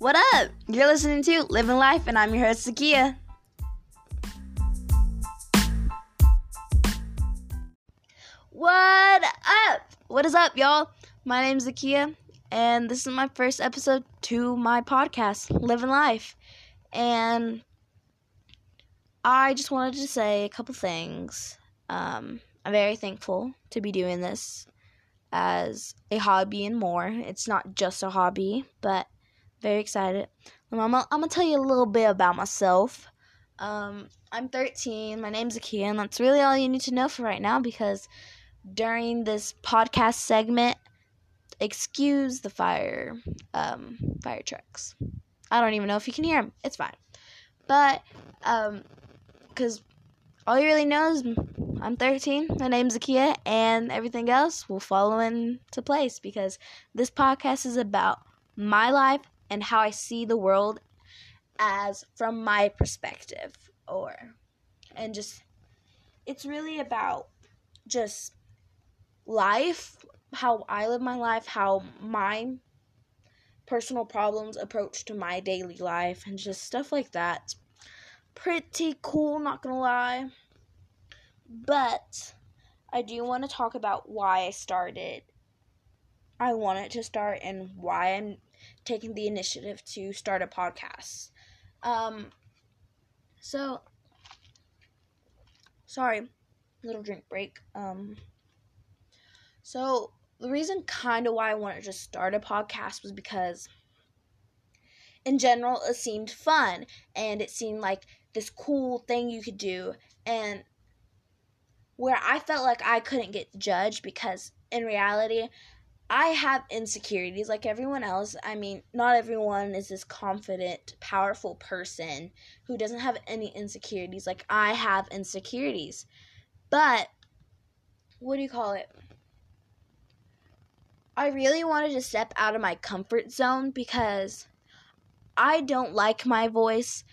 What up? You're listening to Living Life, and I'm your host, Zakia. What up? What is up, y'all? My name's Zakia, and this is my first episode to my podcast, Living Life. And I just wanted to say a couple things. Um, I'm very thankful to be doing this as a hobby and more. It's not just a hobby, but very excited. I'm, gonna, I'm gonna tell you a little bit about myself. Um, I'm 13. My name's Akia, and that's really all you need to know for right now because during this podcast segment, excuse the fire, um, fire trucks. I don't even know if you can hear them. It's fine, but um, because all you really know is I'm 13. My name's Akia, and everything else will follow into place because this podcast is about my life and how I see the world as from my perspective, or and just it's really about just life, how I live my life, how my personal problems approach to my daily life, and just stuff like that. Pretty cool, not gonna lie. But I do want to talk about why I started. I wanted to start and why I'm taking the initiative to start a podcast. Um, so, sorry, little drink break. Um, so the reason kind of why I wanted to start a podcast was because in general it seemed fun and it seemed like this cool thing you could do and where I felt like I couldn't get judged because in reality I have insecurities like everyone else. I mean, not everyone is this confident, powerful person who doesn't have any insecurities. Like I have insecurities. But what do you call it? I really wanted to step out of my comfort zone because I don't like my voice.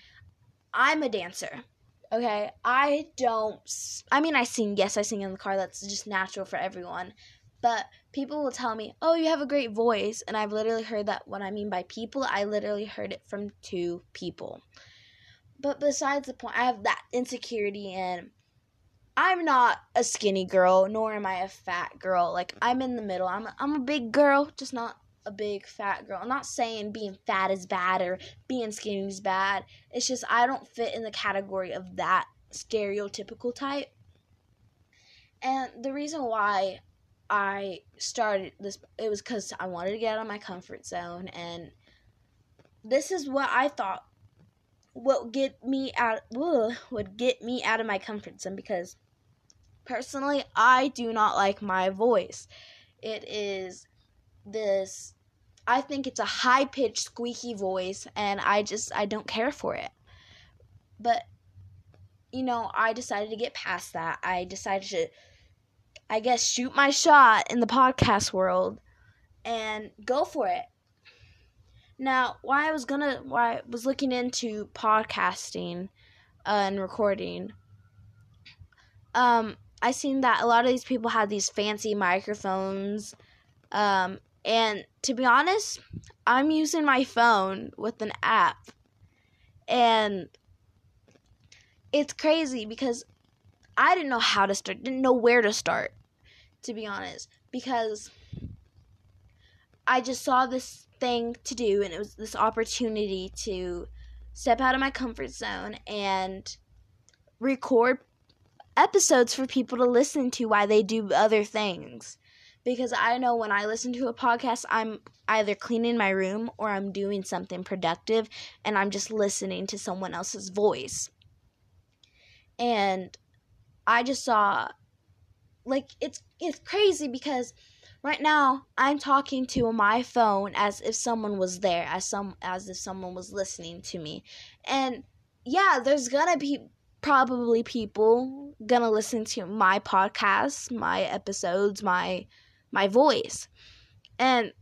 I'm a dancer. Okay, I don't. I mean, I sing. Yes, I sing in the car. That's just natural for everyone. But people will tell me, "Oh, you have a great voice," and I've literally heard that. What I mean by people, I literally heard it from two people. But besides the point, I have that insecurity, and I'm not a skinny girl, nor am I a fat girl. Like I'm in the middle. I'm I'm a big girl, just not a big fat girl. I'm not saying being fat is bad or being skinny is bad. It's just I don't fit in the category of that stereotypical type. And the reason why I started this it was cuz I wanted to get out of my comfort zone and this is what I thought would get me out ugh, would get me out of my comfort zone because personally I do not like my voice. It is this I think it's a high pitched squeaky voice and I just I don't care for it. But you know, I decided to get past that. I decided to I guess shoot my shot in the podcast world and go for it. Now, why I was gonna why I was looking into podcasting uh, and recording um I seen that a lot of these people had these fancy microphones um and to be honest, I'm using my phone with an app. And it's crazy because I didn't know how to start, didn't know where to start, to be honest. Because I just saw this thing to do, and it was this opportunity to step out of my comfort zone and record episodes for people to listen to while they do other things because I know when I listen to a podcast, I'm either cleaning my room or I'm doing something productive and I'm just listening to someone else's voice. And I just saw like it's it's crazy because right now I'm talking to my phone as if someone was there, as some as if someone was listening to me. And yeah, there's gonna be probably people gonna listen to my podcasts, my episodes, my my voice. And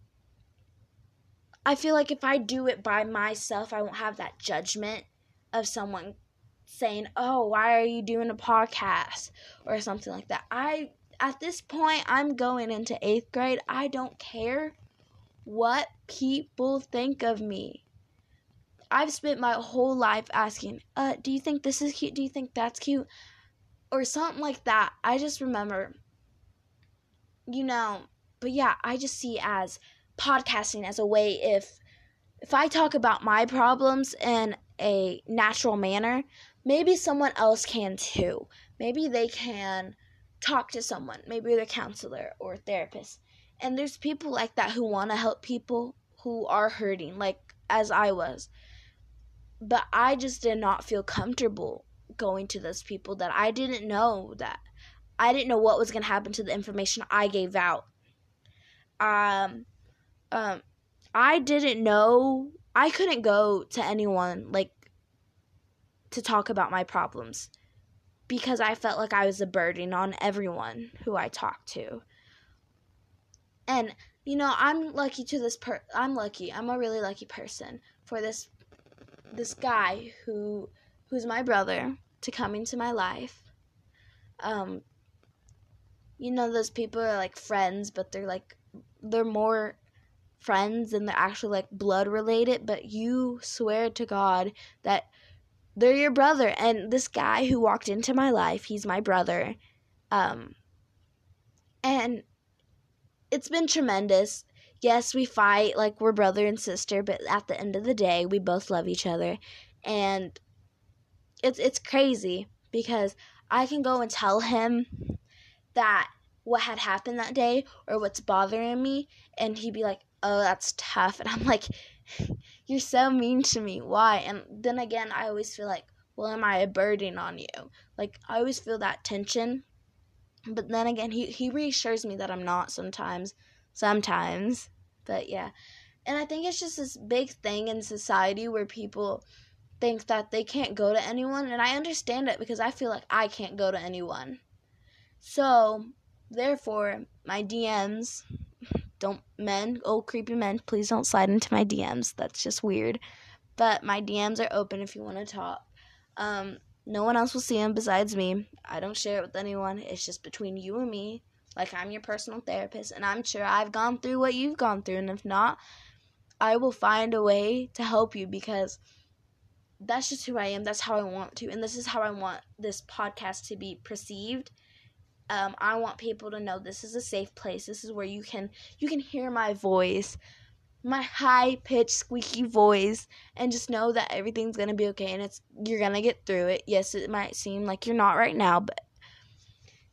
I feel like if I do it by myself, I won't have that judgment of someone saying, "Oh, why are you doing a podcast?" or something like that. I at this point, I'm going into 8th grade. I don't care what people think of me. I've spent my whole life asking, uh, do you think this is cute? Do you think that's cute? Or something like that. I just remember, you know, but yeah, I just see as podcasting as a way if if I talk about my problems in a natural manner, maybe someone else can too. Maybe they can talk to someone, maybe their counselor or therapist. And there's people like that who want to help people who are hurting, like as I was. But I just did not feel comfortable going to those people that I didn't know that I didn't know what was going to happen to the information I gave out. Um um I didn't know I couldn't go to anyone like to talk about my problems because I felt like I was a burden on everyone who I talked to. And you know, I'm lucky to this per I'm lucky. I'm a really lucky person for this this guy who who's my brother to come into my life. Um you know those people are like friends, but they're like they're more friends and they're actually like blood related, but you swear to God that they're your brother. And this guy who walked into my life, he's my brother. Um, and it's been tremendous. Yes, we fight like we're brother and sister, but at the end of the day, we both love each other. And it's it's crazy because I can go and tell him that what had happened that day or what's bothering me and he'd be like, "Oh, that's tough." And I'm like, you're so mean to me. Why? And then again, I always feel like, well, am I a burden on you? Like, I always feel that tension. But then again, he, he reassures me that I'm not sometimes. Sometimes. But yeah. And I think it's just this big thing in society where people think that they can't go to anyone. And I understand it because I feel like I can't go to anyone. So, therefore, my DMs don't men, old creepy men, please don't slide into my DMs. That's just weird. But my DMs are open if you want to talk. Um, no one else will see them besides me. I don't share it with anyone. It's just between you and me. Like I'm your personal therapist, and I'm sure I've gone through what you've gone through, and if not, I will find a way to help you because that's just who I am. That's how I want to, and this is how I want this podcast to be perceived um, I want people to know this is a safe place. This is where you can you can hear my voice, my high pitched squeaky voice, and just know that everything's gonna be okay and it's you're gonna get through it. Yes, it might seem like you're not right now, but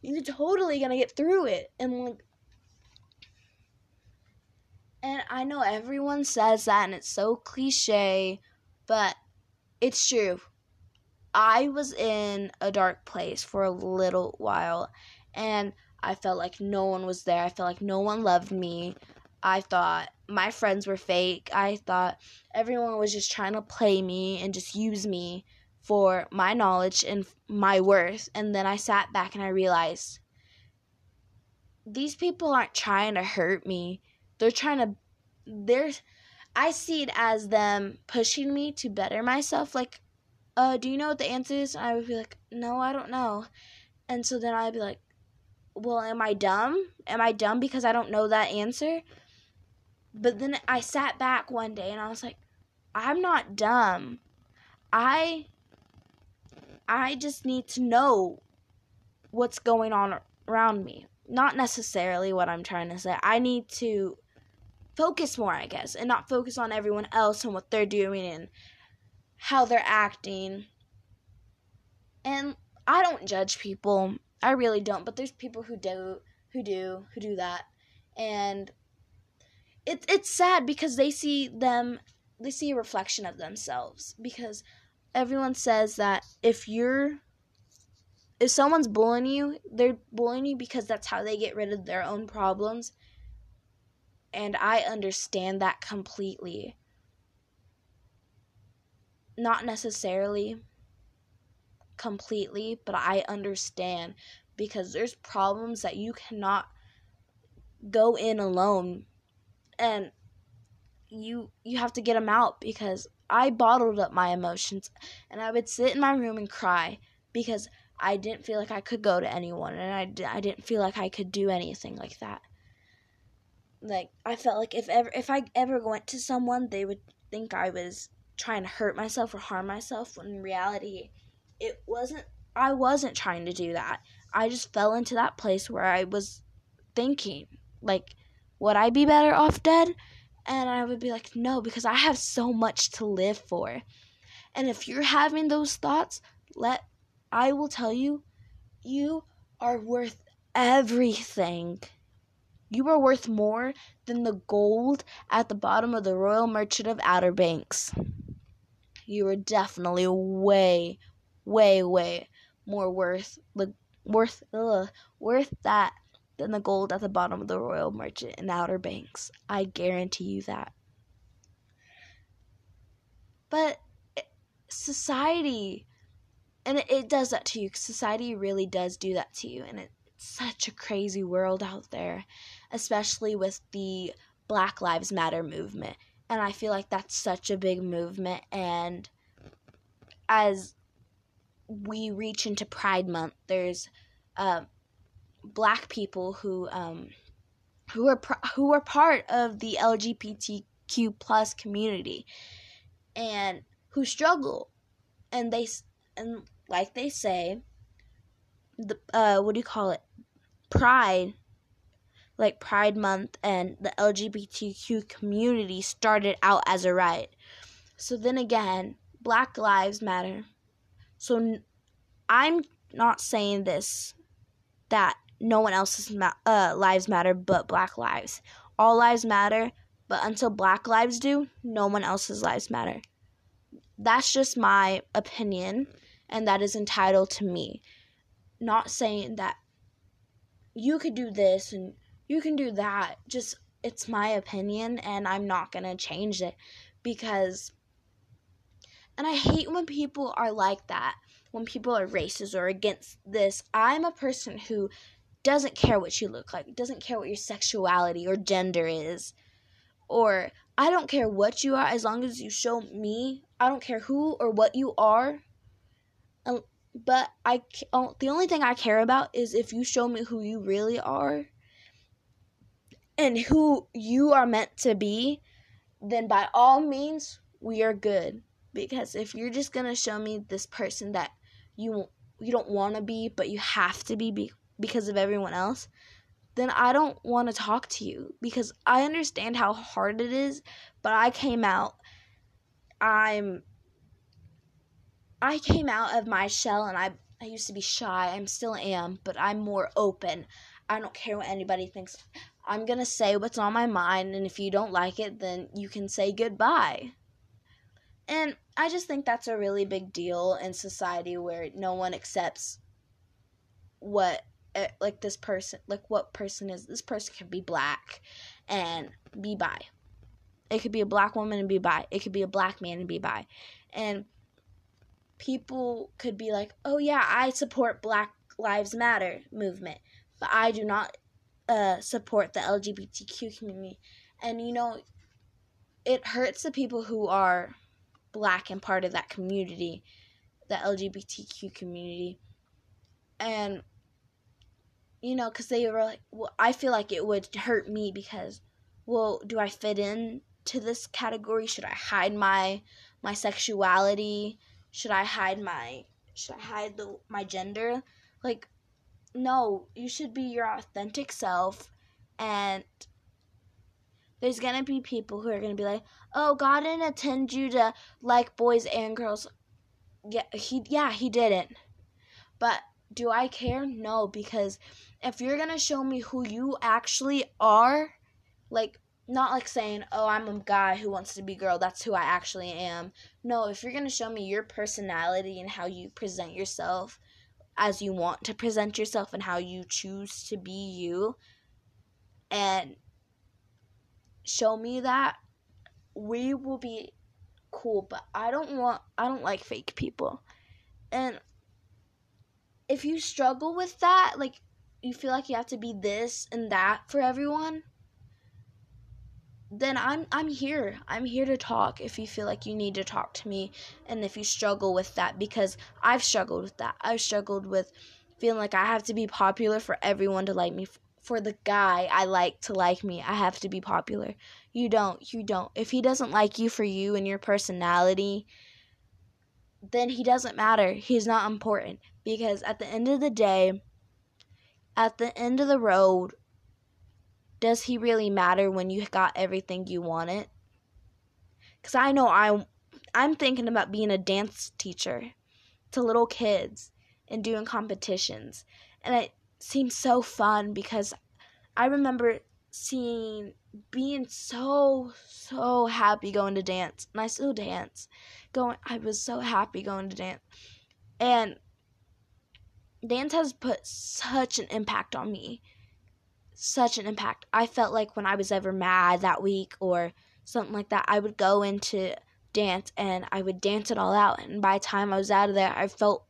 you're totally gonna get through it. And like, and I know everyone says that, and it's so cliche, but it's true. I was in a dark place for a little while and I felt like no one was there. I felt like no one loved me. I thought my friends were fake. I thought everyone was just trying to play me and just use me for my knowledge and my worth. And then I sat back and I realized these people aren't trying to hurt me. They're trying to they're I see it as them pushing me to better myself like uh do you know what the answer is? And I would be like, "No, I don't know." And so then I'd be like, well, am I dumb? Am I dumb because I don't know that answer? But then I sat back one day and I was like, I'm not dumb. I I just need to know what's going on around me. Not necessarily what I'm trying to say. I need to focus more, I guess, and not focus on everyone else and what they're doing and how they're acting. And I don't judge people. I really don't, but there's people who do who do who do that. And it's it's sad because they see them they see a reflection of themselves because everyone says that if you're if someone's bullying you, they're bullying you because that's how they get rid of their own problems. And I understand that completely. Not necessarily completely, but I understand because there's problems that you cannot go in alone and you you have to get them out because I bottled up my emotions and I would sit in my room and cry because I didn't feel like I could go to anyone and I, I didn't feel like I could do anything like that. Like I felt like if ever if I ever went to someone they would think I was trying to hurt myself or harm myself when in reality it wasn't I wasn't trying to do that. I just fell into that place where I was thinking like would I be better off dead? And I would be like no because I have so much to live for. And if you're having those thoughts, let I will tell you you are worth everything. You are worth more than the gold at the bottom of the Royal Merchant of Outer Banks. You are definitely way, way, way more worth the worth ugh, worth that than the gold at the bottom of the Royal Merchant in the Outer Banks. I guarantee you that. But eh, society and it, it does that to you. Society really does do that to you, and it's such a crazy world out there, especially with the Black Lives Matter movement. And I feel like that's such a big movement. And as we reach into Pride Month, there's uh, black people who um, who are who are part of the LGBTQ plus community, and who struggle, and they and like they say, the uh, what do you call it? Pride, like Pride Month, and the LGBTQ community started out as a right. So then again, Black Lives Matter. So I'm not saying this that no one else's ma- uh, lives matter but Black lives. All lives matter, but until Black lives do, no one else's lives matter. That's just my opinion and that is entitled to me. Not saying that you could do this and you can do that. Just it's my opinion and I'm not going to change it because and I hate when people are like that. When people are racist or against this. I'm a person who doesn't care what you look like, doesn't care what your sexuality or gender is. Or I don't care what you are as long as you show me. I don't care who or what you are um, but I the only thing I care about is if you show me who you really are and who you are meant to be, then by all means we are good. Because if you're just gonna show me this person that you you don't want to be, but you have to be, be because of everyone else, then I don't want to talk to you because I understand how hard it is. But I came out. I'm I came out of my shell and I I used to be shy. I'm still am, but I'm more open. I don't care what anybody thinks. I'm going to say what's on my mind and if you don't like it, then you can say goodbye. And I just think that's a really big deal in society where no one accepts what eh, like this person like what person is this person can be black and be bi. It could be a black woman and be bi. It could be a black man and be bi. And people could be like, "Oh yeah, I support Black Lives Matter movement, but I do not uh, support the LGBTQ community." And you know, it hurts the people who are black and part of that community, the LGBTQ community, and you know, because they were like, well, I feel like it would hurt me because, well, do I fit in to this category? Should I hide my my sexuality? should I hide my should I hide the my gender? Like no, you should be your authentic self and there's gonna be people who are gonna be like, "Oh, God didn't intend you to like boys and girls." Yeah, he yeah he didn't. But do I care? No, because if you're gonna show me who you actually are, like not like saying, "Oh, I'm a guy who wants to be girl. That's who I actually am." No, if you're going to show me your personality and how you present yourself as you want to present yourself and how you choose to be you and show me that we will be cool, but I don't want I don't like fake people. And if you struggle with that, like you feel like you have to be this and that for everyone, then I'm I'm here. I'm here to talk if you feel like you need to talk to me and if you struggle with that because I've struggled with that. I've struggled with feeling like I have to be popular for everyone to like me for the guy I like to like me, I have to be popular. You don't. You don't. If he doesn't like you for you and your personality, then he doesn't matter. He's not important because at the end of the day, at the end of the road, does he really matter when you got everything you wanted? Cuz I know I I'm thinking about being a dance teacher to little kids and doing competitions. And it seems so fun because I remember seeing being so so happy going to dance and I still dance going I was so happy going to dance. And dance has put such an impact on me such an impact. I felt like when I was ever mad that week or something like that I would go into dance and I would dance it all out. And by the time I was out of there I felt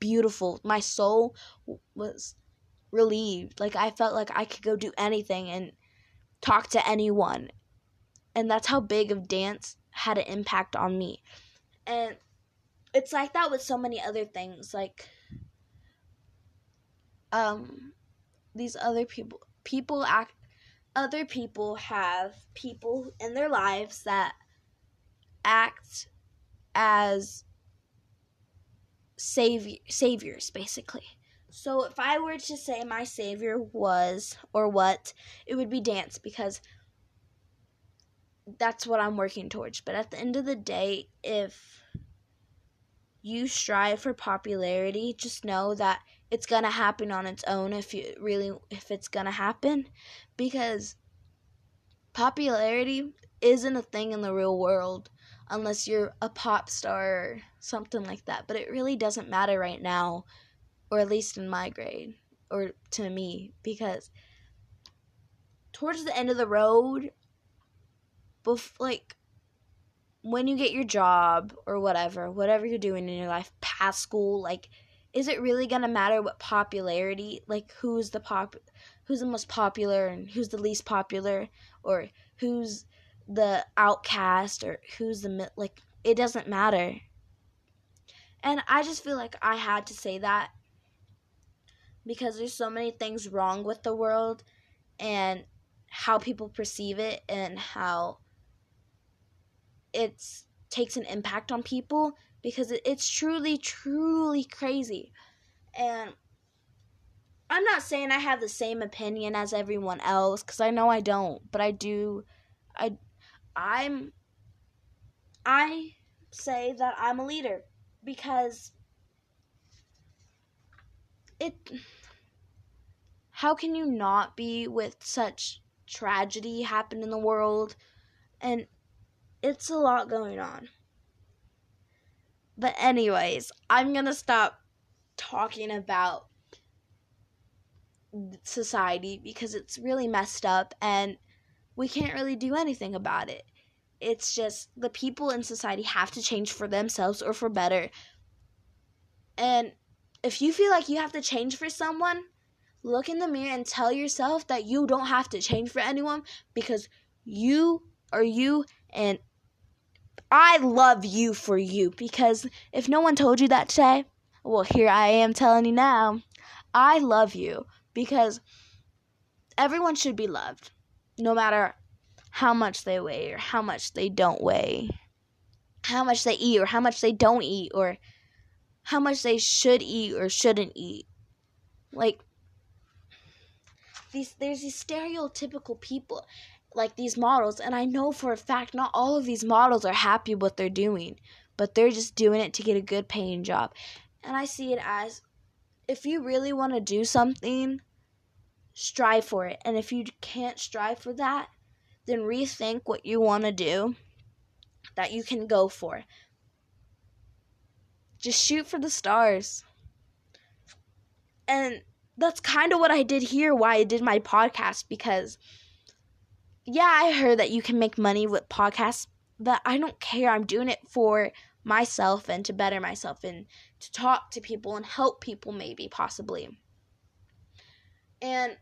beautiful my soul was relieved. Like I felt like I could go do anything and talk to anyone. And that's how big of dance had an impact on me. And it's like that with so many other things like um these other people people act other people have people in their lives that act as savior saviors basically. So if I were to say my savior was or what, it would be dance because that's what I'm working towards. But at the end of the day, if you strive for popularity, just know that it's going to happen on its own if you really if it's going to happen. Because popularity isn't a thing in the real world unless you're a pop star or something like that. But it really doesn't matter right now or at least in my grade or to me because towards the end of the road bef- like when you get your job or whatever whatever you're doing in your life past school like is it really going to matter what popularity like who's the pop who's the most popular and who's the least popular or who's the outcast or who's the like it doesn't matter. And i just feel like i had to say that because there's so many things wrong with the world and how people perceive it and how it takes an impact on people because it's truly truly crazy. And i'm not saying i have the same opinion as everyone else because i know i don't but i do i i'm i say that i'm a leader because it how can you not be with such tragedy happen in the world? And it's a lot going on. But anyways i'm gonna stop talking about society because it's really messed up and we can't really do anything about it it's just the people in society have to change for themselves or for better and if you feel like you have to change for someone look in the mirror and tell yourself that you don't have to change for anyone because you are you and I love you for you because if no one told you that today, well, here I am telling you now. I love you because everyone should be loved no matter how much they weigh or how much they don't weigh, how much they eat or how much they don't eat, or how much they should eat or shouldn't eat. Like, these there's these stereotypical people like these models and I know for a fact not all of these models are happy with what they're doing, but they're just doing it to get a good paying job. And I see it as if you really want to do something, strive for it. And if you can't strive for that, then rethink what you want to do that you can go for. Just shoot for the stars. And that's kind of what I did here, why I did my podcast, because yeah, I heard that you can make money with podcasts, but I don't care. I'm doing it for myself and to better myself and to talk to people and help people, maybe, possibly. And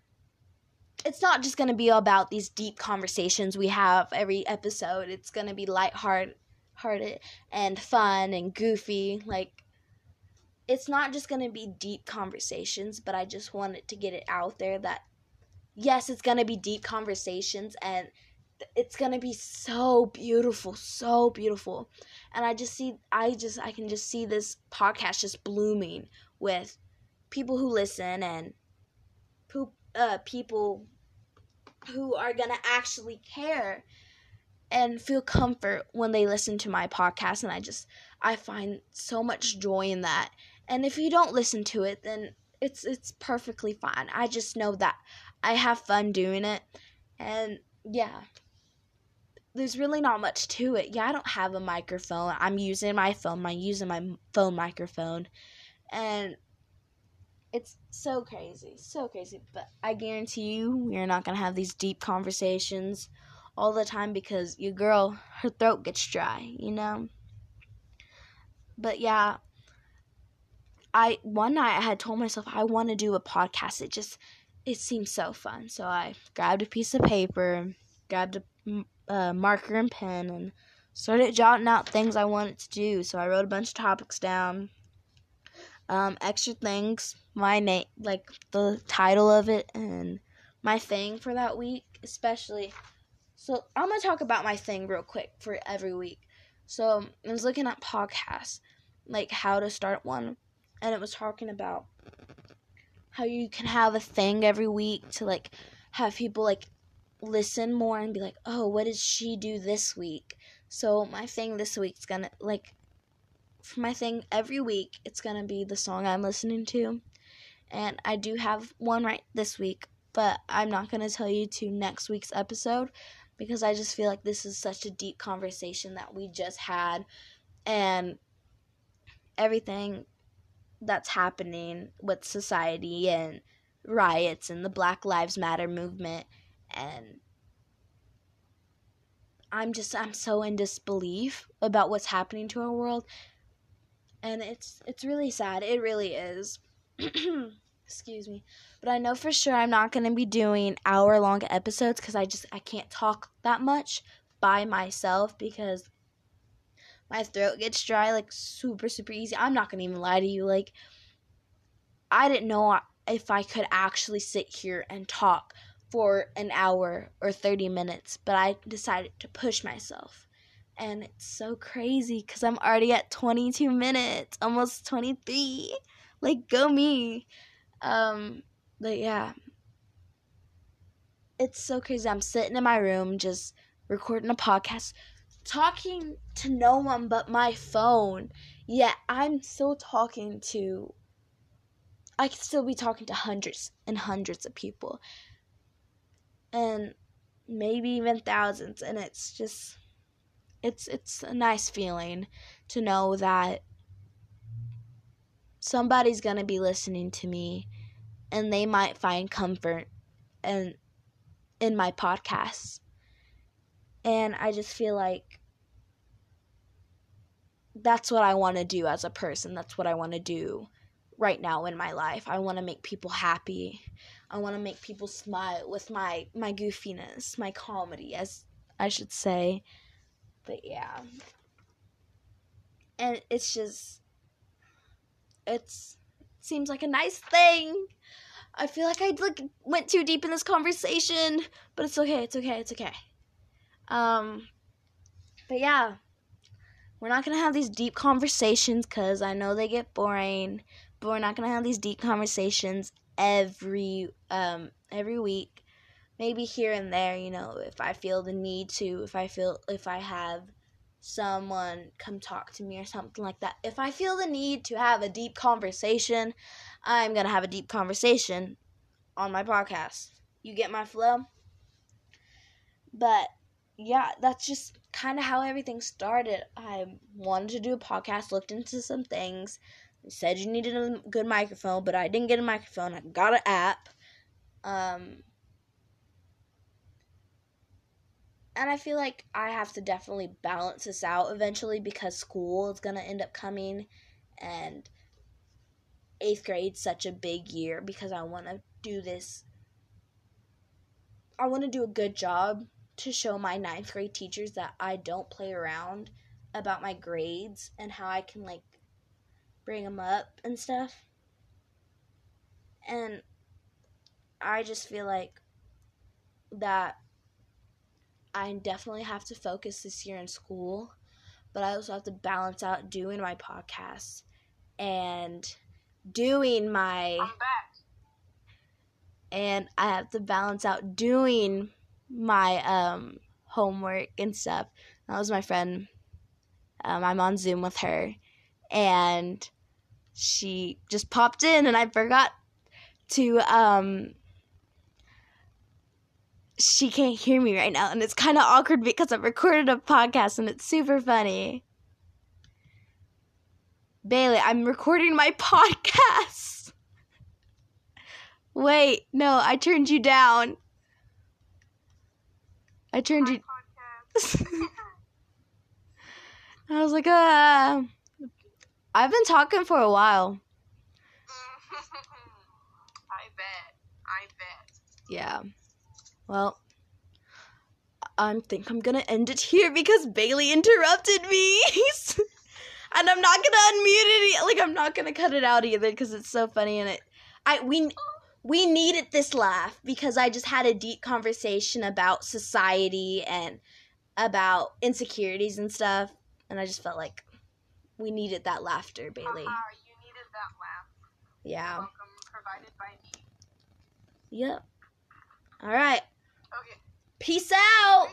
it's not just going to be about these deep conversations we have every episode. It's going to be lighthearted hearted and fun and goofy. Like, it's not just going to be deep conversations, but I just wanted to get it out there that yes, it's going to be deep conversations and it's going to be so beautiful, so beautiful. And I just see I just I can just see this podcast just blooming with people who listen and uh people who are going to actually care and feel comfort when they listen to my podcast and I just I find so much joy in that. And if you don't listen to it then it's it's perfectly fine. I just know that I have fun doing it and yeah. There's really not much to it. Yeah, I don't have a microphone. I'm using my phone. I'm using my phone microphone. And it's so crazy, so crazy. But I guarantee you, we're not gonna have these deep conversations all the time because your girl, her throat gets dry, you know? But yeah, I one night I had told myself I want to do a podcast. It just it seemed so fun. So I grabbed a piece of paper, grabbed a uh, marker and pen and started jotting out things I wanted to do. So I wrote a bunch of topics down. Um, extra things, my name, like the title of it, and my thing for that week, especially so I'm gonna talk about my thing real quick for every week. So I was looking at podcasts, like how to start one, and it was talking about how you can have a thing every week to like have people like listen more and be like, oh, what did she do this week? So my thing this week's gonna like for my thing every week. It's gonna be the song I'm listening to. And I do have one right this week, but I'm not gonna tell you to next week's episode because I just feel like this is such a deep conversation that we just had and everything that's happening with society and riots and the Black Lives Matter movement. And I'm just I'm so in disbelief about what's happening to our world and it's it's really sad. It really is. Excuse me. But i know for sure i'm not going to be doing hour long episodes because i just i can't talk that much by myself because my throat gets dry like super super easy. I'm not going to even lie to you like i didn't know if i could actually sit here and talk for an hour or 30 minutes but i decided to push myself and it's so crazy because i'm already at 22 minutes almost 23 like go me um, but yeah. It's so crazy. I'm sitting in my room just recording a podcast, talking to no one but my phone. Yet I'm still talking to I could still be talking to hundreds and hundreds of people. And maybe even thousands and it's just it's it's a nice feeling to know that somebody's going to be listening to me and they might find comfort in in my podcasts. And I just feel like that's what I want to do as a person. That's what I want to do right now in my life. I want to make people happy. I want to make people smile with my my goofiness, my comedy as I should say. But yeah. And it's just it's seems like a nice thing. I feel like I like went too deep in this conversation, but it's okay. It's okay. It's okay. Um, but yeah, we're not gonna have these deep conversations because I know they get boring. But we're not gonna have these deep conversations every um every week. Maybe here and there, you know, if I feel the need to, if I feel if I have someone come talk to me or something like that. If I feel the need to have a deep conversation, I'm going to have a deep conversation on my podcast. You get my flow? But yeah, that's just kind of how everything started. I wanted to do a podcast, looked into some things, said you needed a good microphone, but I didn't get a microphone. I got an app. Um, and I feel like I have to definitely balance this out eventually because school is going to end up coming and eighth grade's such a big year because I want to do this. I want to do a good job to show my ninth grade teachers that I don't play around about my grades and how I can like bring them up and stuff. And I just feel like that I definitely have to focus this year in school, but I also have to balance out doing my podcast and doing my I'm back. and I have to balance out doing my um homework and stuff. That was my friend. Um, I'm on Zoom with her, and she just popped in, and I forgot to um. She can't hear me right now, and it's kind of awkward because I've recorded a podcast, and it's super funny. Bailey, I'm recording my podcast. Wait, no, I turned you down. I turned you. Podcast. I was like, ah. I've been talking for a while. I bet. I bet. Yeah. Well, I think I'm gonna end it here because Bailey interrupted me. and I'm not gonna unmute it. Like I'm not gonna cut it out either because it's so funny and it. I we we needed this laugh because I just had a deep conversation about society and about insecurities and stuff, and I just felt like we needed that laughter, Bailey. Uh, you needed that laugh. Yeah. Welcome, provided by me. Yep. All right. Peace out.